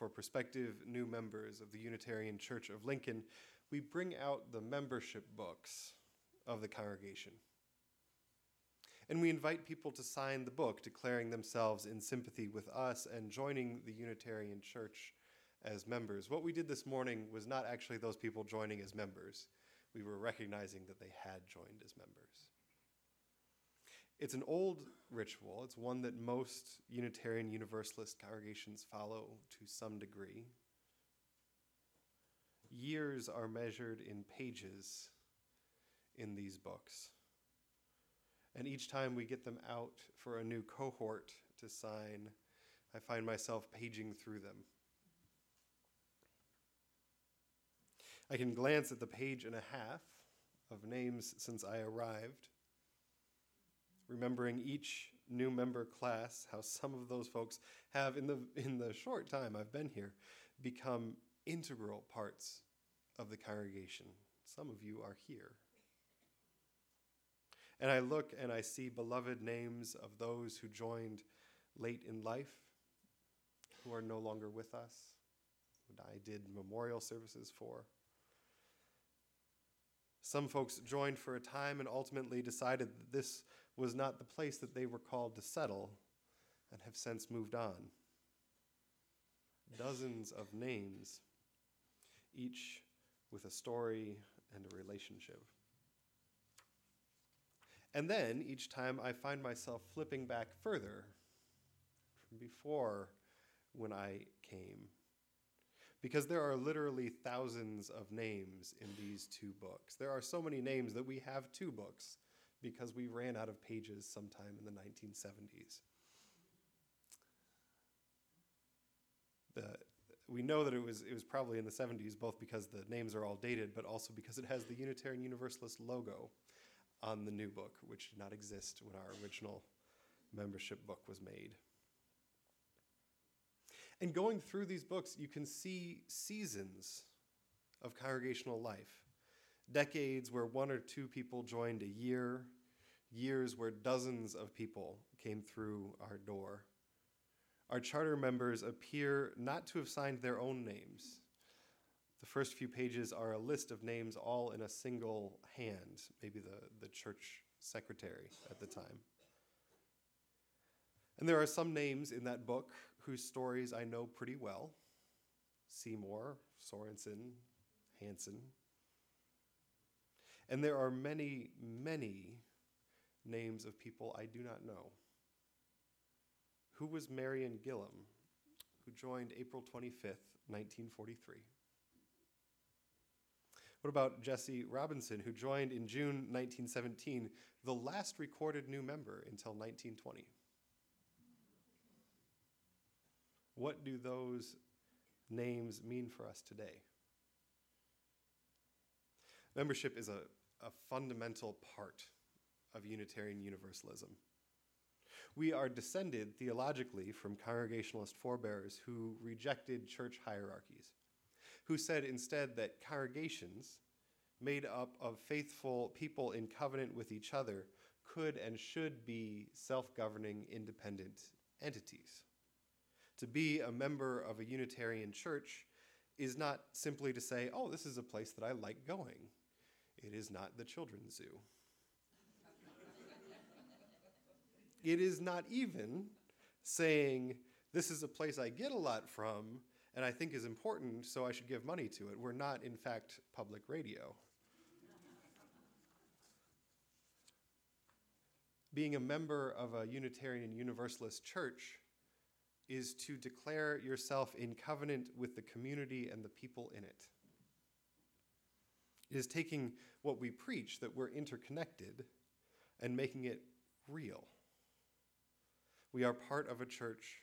for prospective new members of the Unitarian Church of Lincoln, we bring out the membership books of the congregation. And we invite people to sign the book declaring themselves in sympathy with us and joining the Unitarian Church as members. What we did this morning was not actually those people joining as members, we were recognizing that they had joined as members. It's an old ritual. It's one that most Unitarian Universalist congregations follow to some degree. Years are measured in pages in these books. And each time we get them out for a new cohort to sign, I find myself paging through them. I can glance at the page and a half of names since I arrived, remembering each new member class, how some of those folks have, in the, in the short time I've been here, become integral parts of the congregation. Some of you are here. And I look and I see beloved names of those who joined late in life, who are no longer with us, who I did memorial services for. Some folks joined for a time and ultimately decided that this was not the place that they were called to settle and have since moved on. Dozens of names, each with a story and a relationship. And then each time I find myself flipping back further from before when I came. Because there are literally thousands of names in these two books. There are so many names that we have two books because we ran out of pages sometime in the 1970s. The, we know that it was, it was probably in the 70s, both because the names are all dated, but also because it has the Unitarian Universalist logo on the new book, which did not exist when our original membership book was made. And going through these books, you can see seasons of congregational life decades where one or two people joined a year, years where dozens of people came through our door. Our charter members appear not to have signed their own names, the first few pages are a list of names all in a single hand, maybe the, the church secretary at the time. And there are some names in that book whose stories I know pretty well Seymour, Sorensen, Hanson. And there are many, many names of people I do not know. Who was Marion Gillum, who joined April 25th, 1943? What about Jesse Robinson, who joined in June 1917, the last recorded new member until 1920? What do those names mean for us today? Membership is a, a fundamental part of Unitarian Universalism. We are descended theologically from Congregationalist forebears who rejected church hierarchies who said instead that congregations, made up of faithful people in covenant with each other, could and should be self governing, independent entities. To be a member of a Unitarian church is not simply to say, oh, this is a place that I like going. It is not the children's zoo. it is not even saying, this is a place I get a lot from, and I think is important, so I should give money to it. We're not, in fact, public radio. Being a member of a Unitarian Universalist church is to declare yourself in covenant with the community and the people in it. It is taking what we preach, that we're interconnected, and making it real. We are part of a church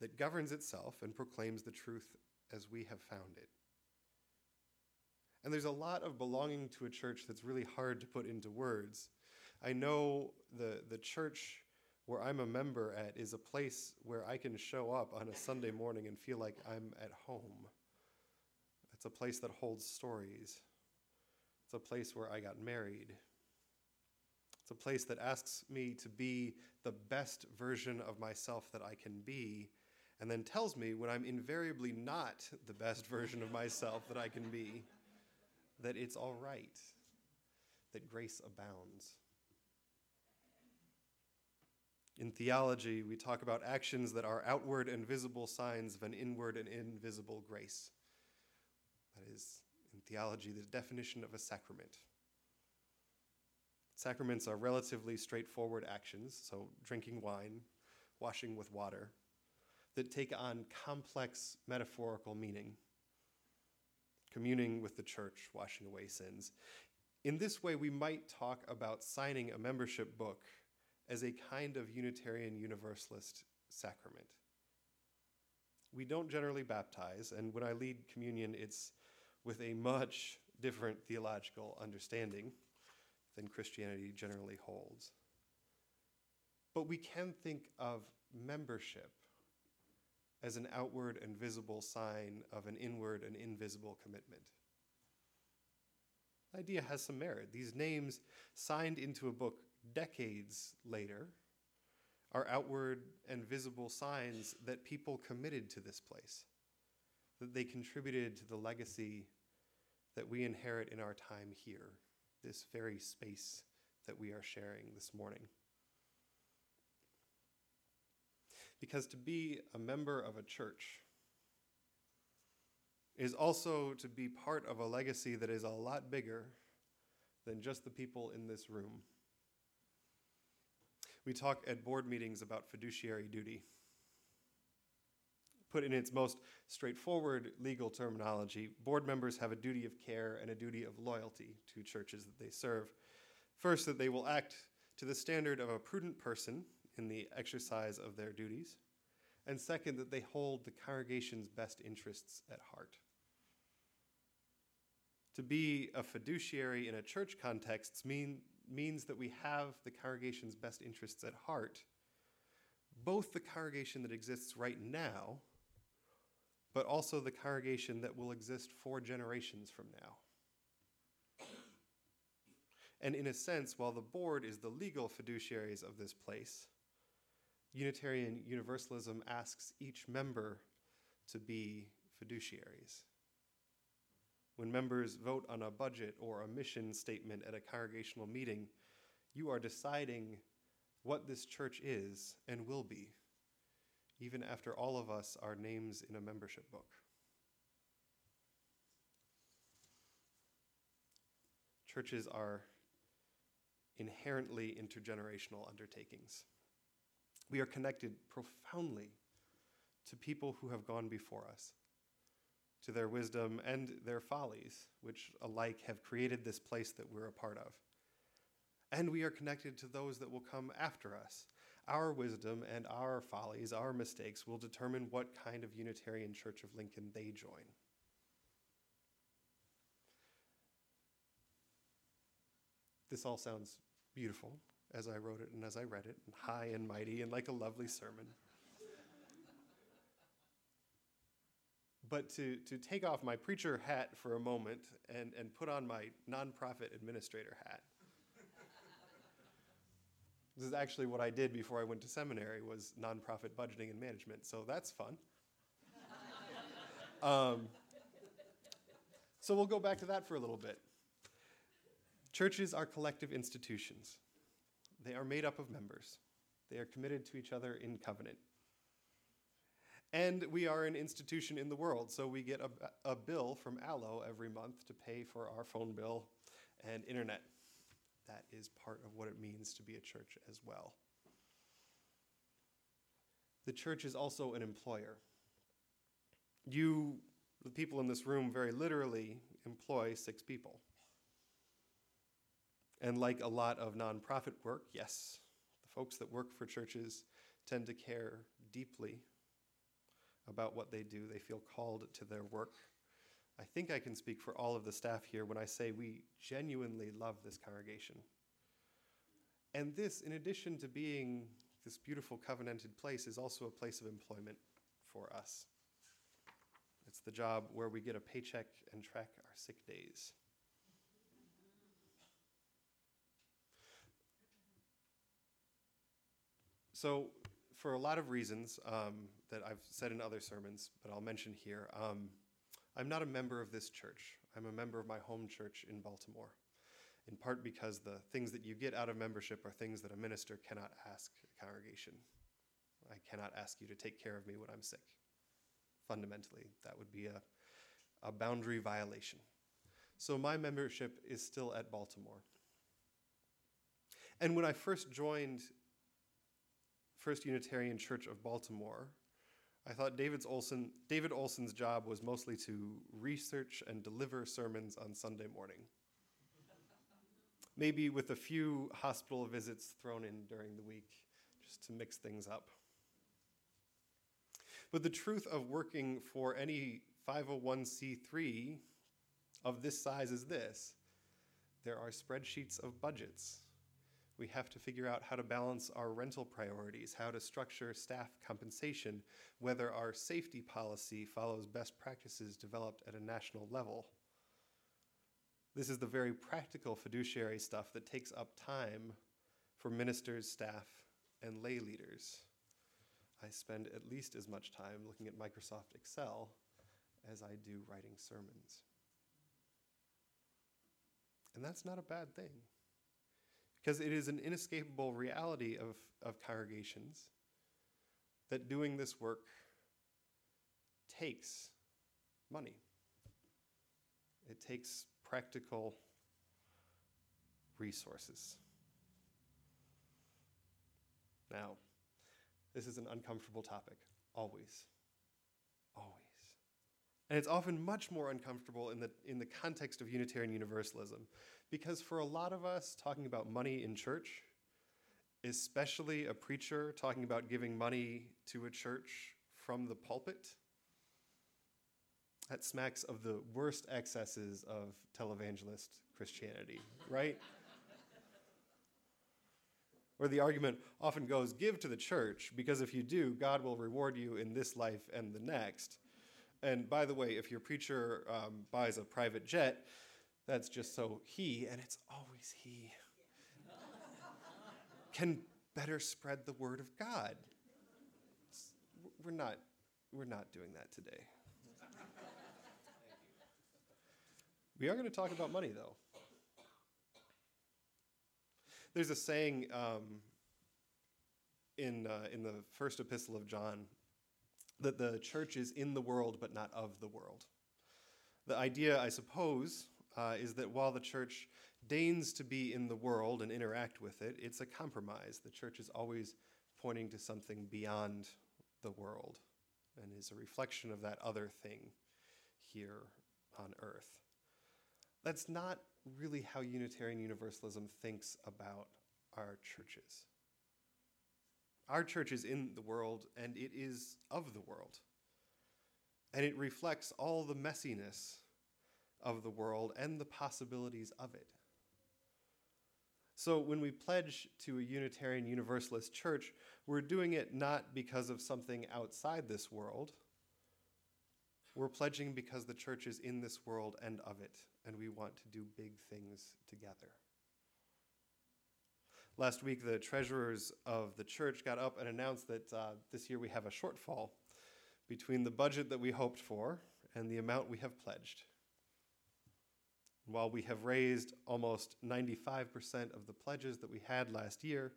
that governs itself and proclaims the truth as we have found it. And there's a lot of belonging to a church that's really hard to put into words. I know the, the church where I'm a member at is a place where I can show up on a Sunday morning and feel like I'm at home. It's a place that holds stories. It's a place where I got married. It's a place that asks me to be the best version of myself that I can be and then tells me when I'm invariably not the best version of myself that I can be, that it's all right, that grace abounds. In theology, we talk about actions that are outward and visible signs of an inward and invisible grace. That is, in theology, the definition of a sacrament. Sacraments are relatively straightforward actions, so drinking wine, washing with water, that take on complex metaphorical meaning. Communing with the church, washing away sins. In this way, we might talk about signing a membership book as a kind of Unitarian Universalist sacrament. We don't generally baptize, and when I lead communion, it's with a much different theological understanding than Christianity generally holds. But we can think of membership as an outward and visible sign of an inward and invisible commitment. The idea has some merit. These names signed into a book decades later are outward and visible signs that people committed to this place, that they contributed to the legacy that we inherit in our time here, this very space that we are sharing this morning. Because to be a member of a church is also to be part of a legacy that is a lot bigger than just the people in this room. We talk at board meetings about fiduciary duty. Put in its most straightforward legal terminology, board members have a duty of care and a duty of loyalty to churches that they serve. First, that they will act to the standard of a prudent person in the exercise of their duties. And second, that they hold the congregation's best interests at heart. To be a fiduciary in a church context mean, means that we have the congregation's best interests at heart, both the congregation that exists right now, but also the congregation that will exist four generations from now. And in a sense, while the board is the legal fiduciaries of this place, Unitarian Universalism asks each member to be fiduciaries. When members vote on a budget or a mission statement at a congregational meeting, you are deciding what this church is and will be, even after all of us are names in a membership book. Churches are inherently intergenerational undertakings. We are connected profoundly to people who have gone before us, to their wisdom and their follies, which alike have created this place that we're a part of. And we are connected to those that will come after us. Our wisdom and our follies, our mistakes, will determine what kind of Unitarian Church of Lincoln they join. This all sounds beautiful as I wrote it and as I read it, and high and mighty and like a lovely sermon. But to, to take off my preacher hat for a moment and, and put on my nonprofit administrator hat. this is actually what I did before I went to seminary was nonprofit budgeting and management, so that's fun. um, so we'll go back to that for a little bit. Churches are collective institutions. They are made up of members. They are committed to each other in covenant. And we are an institution in the world, so we get a, a bill from Allo every month to pay for our phone bill and internet. That is part of what it means to be a church as well. The church is also an employer. You, the people in this room, very literally employ six people. And like a lot of nonprofit work, yes, the folks that work for churches tend to care deeply about what they do. They feel called to their work. I think I can speak for all of the staff here when I say we genuinely love this congregation. And this, in addition to being this beautiful covenanted place, is also a place of employment for us. It's the job where we get a paycheck and track our sick days. So, for a lot of reasons um, that I've said in other sermons, but I'll mention here, um, I'm not a member of this church. I'm a member of my home church in Baltimore, in part because the things that you get out of membership are things that a minister cannot ask a congregation. I cannot ask you to take care of me when I'm sick. Fundamentally, that would be a, a boundary violation. So my membership is still at Baltimore. And when I first joined First Unitarian Church of Baltimore, I thought David's Olson, David Olson's job was mostly to research and deliver sermons on Sunday morning. Maybe with a few hospital visits thrown in during the week, just to mix things up. But the truth of working for any 501c3 of this size is this there are spreadsheets of budgets. We have to figure out how to balance our rental priorities, how to structure staff compensation, whether our safety policy follows best practices developed at a national level. This is the very practical fiduciary stuff that takes up time for ministers, staff, and lay leaders. I spend at least as much time looking at Microsoft Excel as I do writing sermons. And that's not a bad thing, because it is an inescapable reality of, of congregations that doing this work takes money. It takes practical resources. Now, this is an uncomfortable topic, always. Always. And it's often much more uncomfortable in the, in the context of Unitarian Universalism, because for a lot of us, talking about money in church, especially a preacher talking about giving money to a church from the pulpit, that smacks of the worst excesses of televangelist Christianity, right? Where the argument often goes give to the church, because if you do, God will reward you in this life and the next. And by the way, if your preacher um, buys a private jet, that's just so he, and it's always he, can better spread the word of God. It's, we're not, we're not doing that today. We are going to talk about money, though. There's a saying um, in, uh, in the first epistle of John that the church is in the world but not of the world. The idea, I suppose, uh, is that while the church deigns to be in the world and interact with it, it's a compromise. The church is always pointing to something beyond the world and is a reflection of that other thing here on earth. That's not really how Unitarian Universalism thinks about our churches. Our church is in the world and it is of the world. And it reflects all the messiness of the world and the possibilities of it. So when we pledge to a Unitarian Universalist church, we're doing it not because of something outside this world. We're pledging because the church is in this world and of it, and we want to do big things together. Last week, the treasurers of the church got up and announced that uh, this year we have a shortfall between the budget that we hoped for and the amount we have pledged. While we have raised almost 95% of the pledges that we had last year,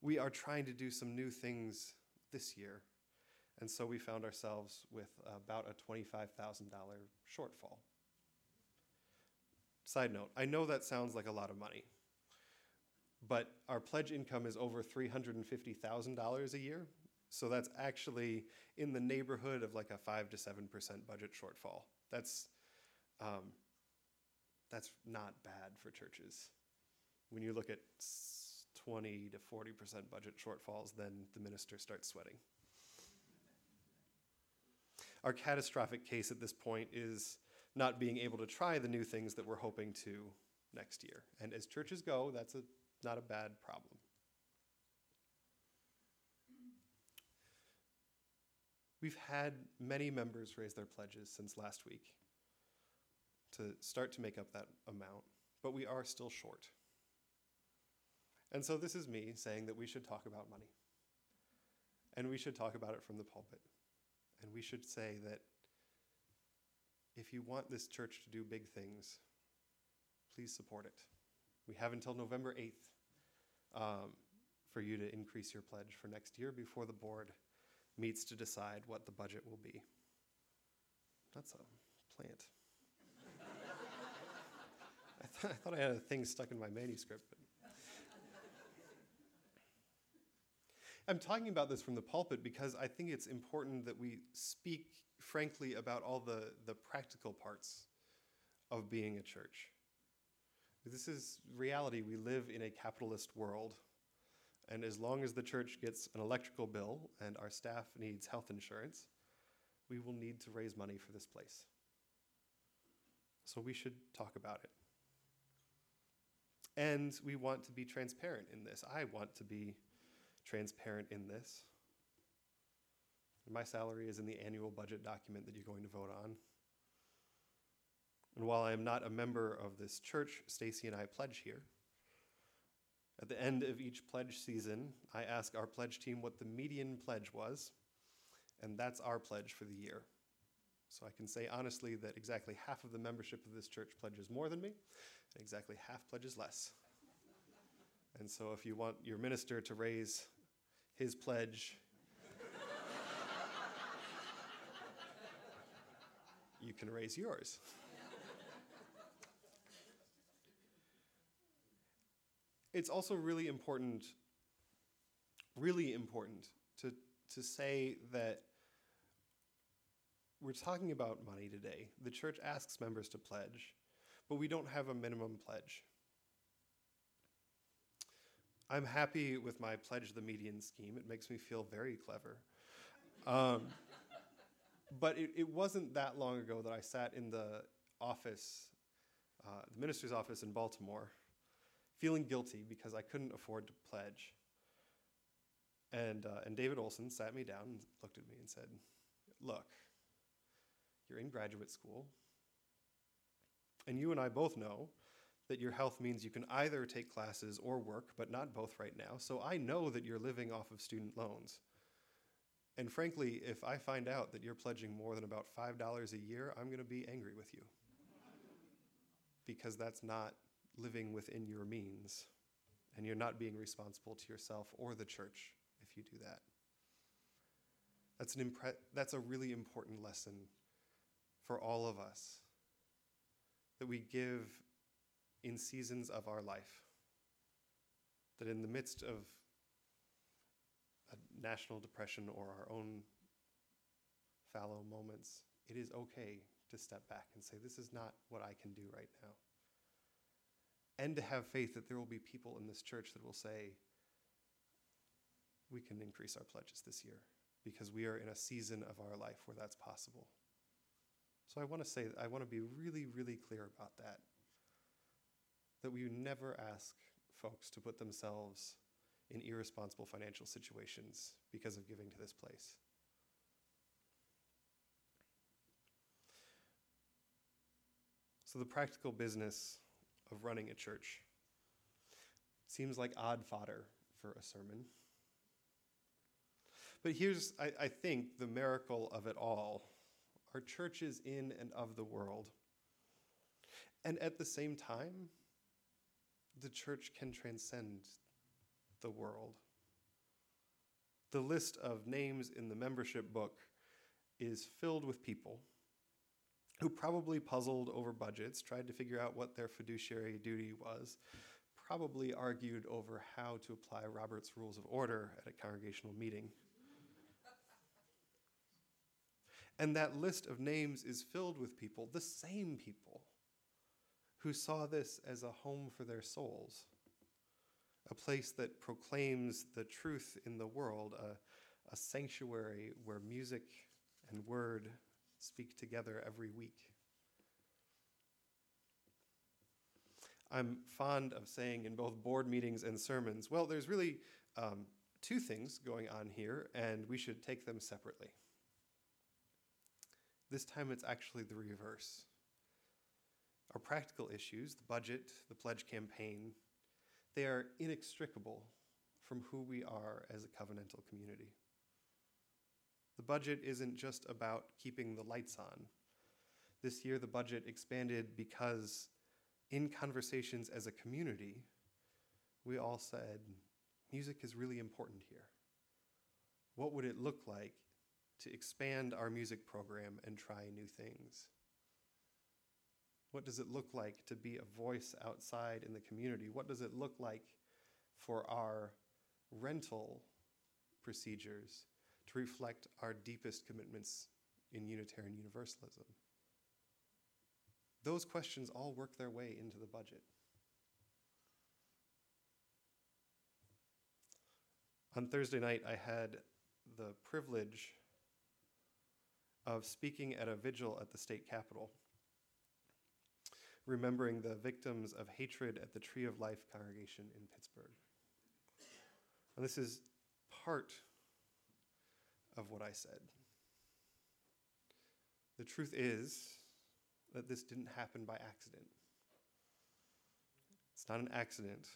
we are trying to do some new things this year. And so we found ourselves with about a $25,000 shortfall. Side note, I know that sounds like a lot of money, but our pledge income is over $350,000 a year. So that's actually in the neighborhood of like a 5 to 7% budget shortfall. That's um, that's not bad for churches. When you look at 20 to 40% budget shortfalls, then the minister starts sweating. Our catastrophic case at this point is not being able to try the new things that we're hoping to next year. And as churches go, that's a, not a bad problem. We've had many members raise their pledges since last week to start to make up that amount, but we are still short. And so this is me saying that we should talk about money. And we should talk about it from the pulpit. And we should say that if you want this church to do big things, please support it. We have until November 8th um, for you to increase your pledge for next year before the board meets to decide what the budget will be. That's a plant. I, th- I thought I had a thing stuck in my manuscript. But I'm talking about this from the pulpit because I think it's important that we speak frankly about all the, the practical parts of being a church. This is reality. We live in a capitalist world. And as long as the church gets an electrical bill and our staff needs health insurance, we will need to raise money for this place. So we should talk about it. And we want to be transparent in this. I want to be transparent in this. My salary is in the annual budget document that you're going to vote on. And while I am not a member of this church, Stacy and I pledge here. At the end of each pledge season, I ask our pledge team what the median pledge was, and that's our pledge for the year. So I can say honestly that exactly half of the membership of this church pledges more than me, and exactly half pledges less. And so if you want your minister to raise his pledge, you can raise yours. it's also really important, really important to, to say that we're talking about money today. The church asks members to pledge, but we don't have a minimum pledge. I'm happy with my pledge the median scheme. It makes me feel very clever. Um, but it, it wasn't that long ago that I sat in the office, uh, the minister's office in Baltimore, feeling guilty because I couldn't afford to pledge. And, uh, and David Olson sat me down and looked at me and said, Look, you're in graduate school, and you and I both know that your health means you can either take classes or work, but not both right now. So I know that you're living off of student loans. And frankly, if I find out that you're pledging more than about $5 a year, I'm going to be angry with you. because that's not living within your means, and you're not being responsible to yourself or the church if you do that. That's, an impre- that's a really important lesson for all of us that we give in seasons of our life. That in the midst of a national depression or our own fallow moments, it is okay to step back and say, This is not what I can do right now and to have faith that there will be people in this church that will say, we can increase our pledges this year because we are in a season of our life where that's possible. So I want to say, I want to be really, really clear about that. That we never ask folks to put themselves in irresponsible financial situations because of giving to this place. So, the practical business of running a church. Seems like odd fodder for a sermon. But here's, I, I think, the miracle of it all our churches in and of the world. And at the same time, the church can transcend the world. The list of names in the membership book is filled with people who probably puzzled over budgets, tried to figure out what their fiduciary duty was, probably argued over how to apply Robert's Rules of Order at a congregational meeting. And that list of names is filled with people, the same people, who saw this as a home for their souls, a place that proclaims the truth in the world, a, a sanctuary where music and word speak together every week. I'm fond of saying in both board meetings and sermons, well, there's really um, two things going on here, and we should take them separately. This time it's actually the reverse. Our practical issues, the budget, the pledge campaign, they are inextricable from who we are as a covenantal community. The budget isn't just about keeping the lights on. This year, the budget expanded because, in conversations as a community, we all said, music is really important here. What would it look like to expand our music program and try new things? What does it look like to be a voice outside in the community? What does it look like for our rental procedures to reflect our deepest commitments in Unitarian Universalism? Those questions all work their way into the budget. On Thursday night, I had the privilege of speaking at a vigil at the state capitol, remembering the victims of hatred at the Tree of Life congregation in Pittsburgh. And this is part of what I said. The truth is that this didn't happen by accident. It's not an accident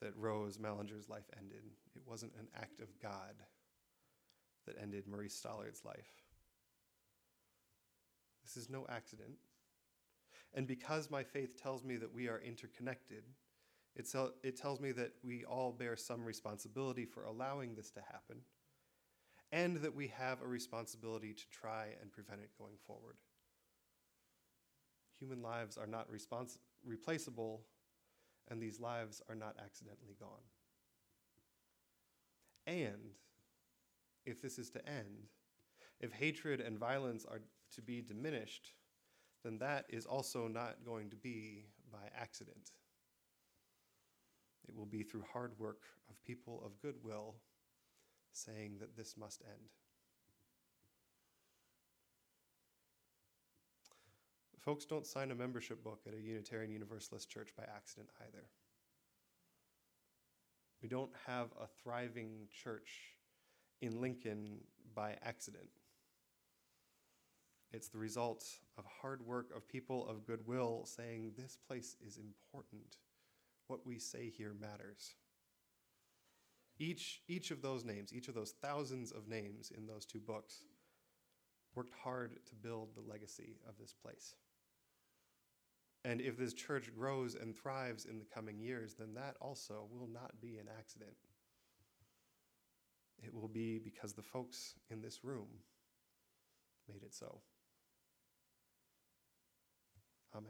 that Rose Mallinger's life ended. It wasn't an act of God that ended Maurice Stallard's life. This is no accident. And because my faith tells me that we are interconnected, it, it tells me that we all bear some responsibility for allowing this to happen, and that we have a responsibility to try and prevent it going forward. Human lives are not respons- replaceable, and these lives are not accidentally gone. And if this is to end, if hatred and violence are to be diminished, then that is also not going to be by accident. It will be through hard work of people of goodwill saying that this must end. Folks don't sign a membership book at a Unitarian Universalist church by accident either. We don't have a thriving church in Lincoln by accident. It's the result of hard work of people of goodwill saying, This place is important. What we say here matters. Each, each of those names, each of those thousands of names in those two books, worked hard to build the legacy of this place. And if this church grows and thrives in the coming years, then that also will not be an accident. It will be because the folks in this room made it so.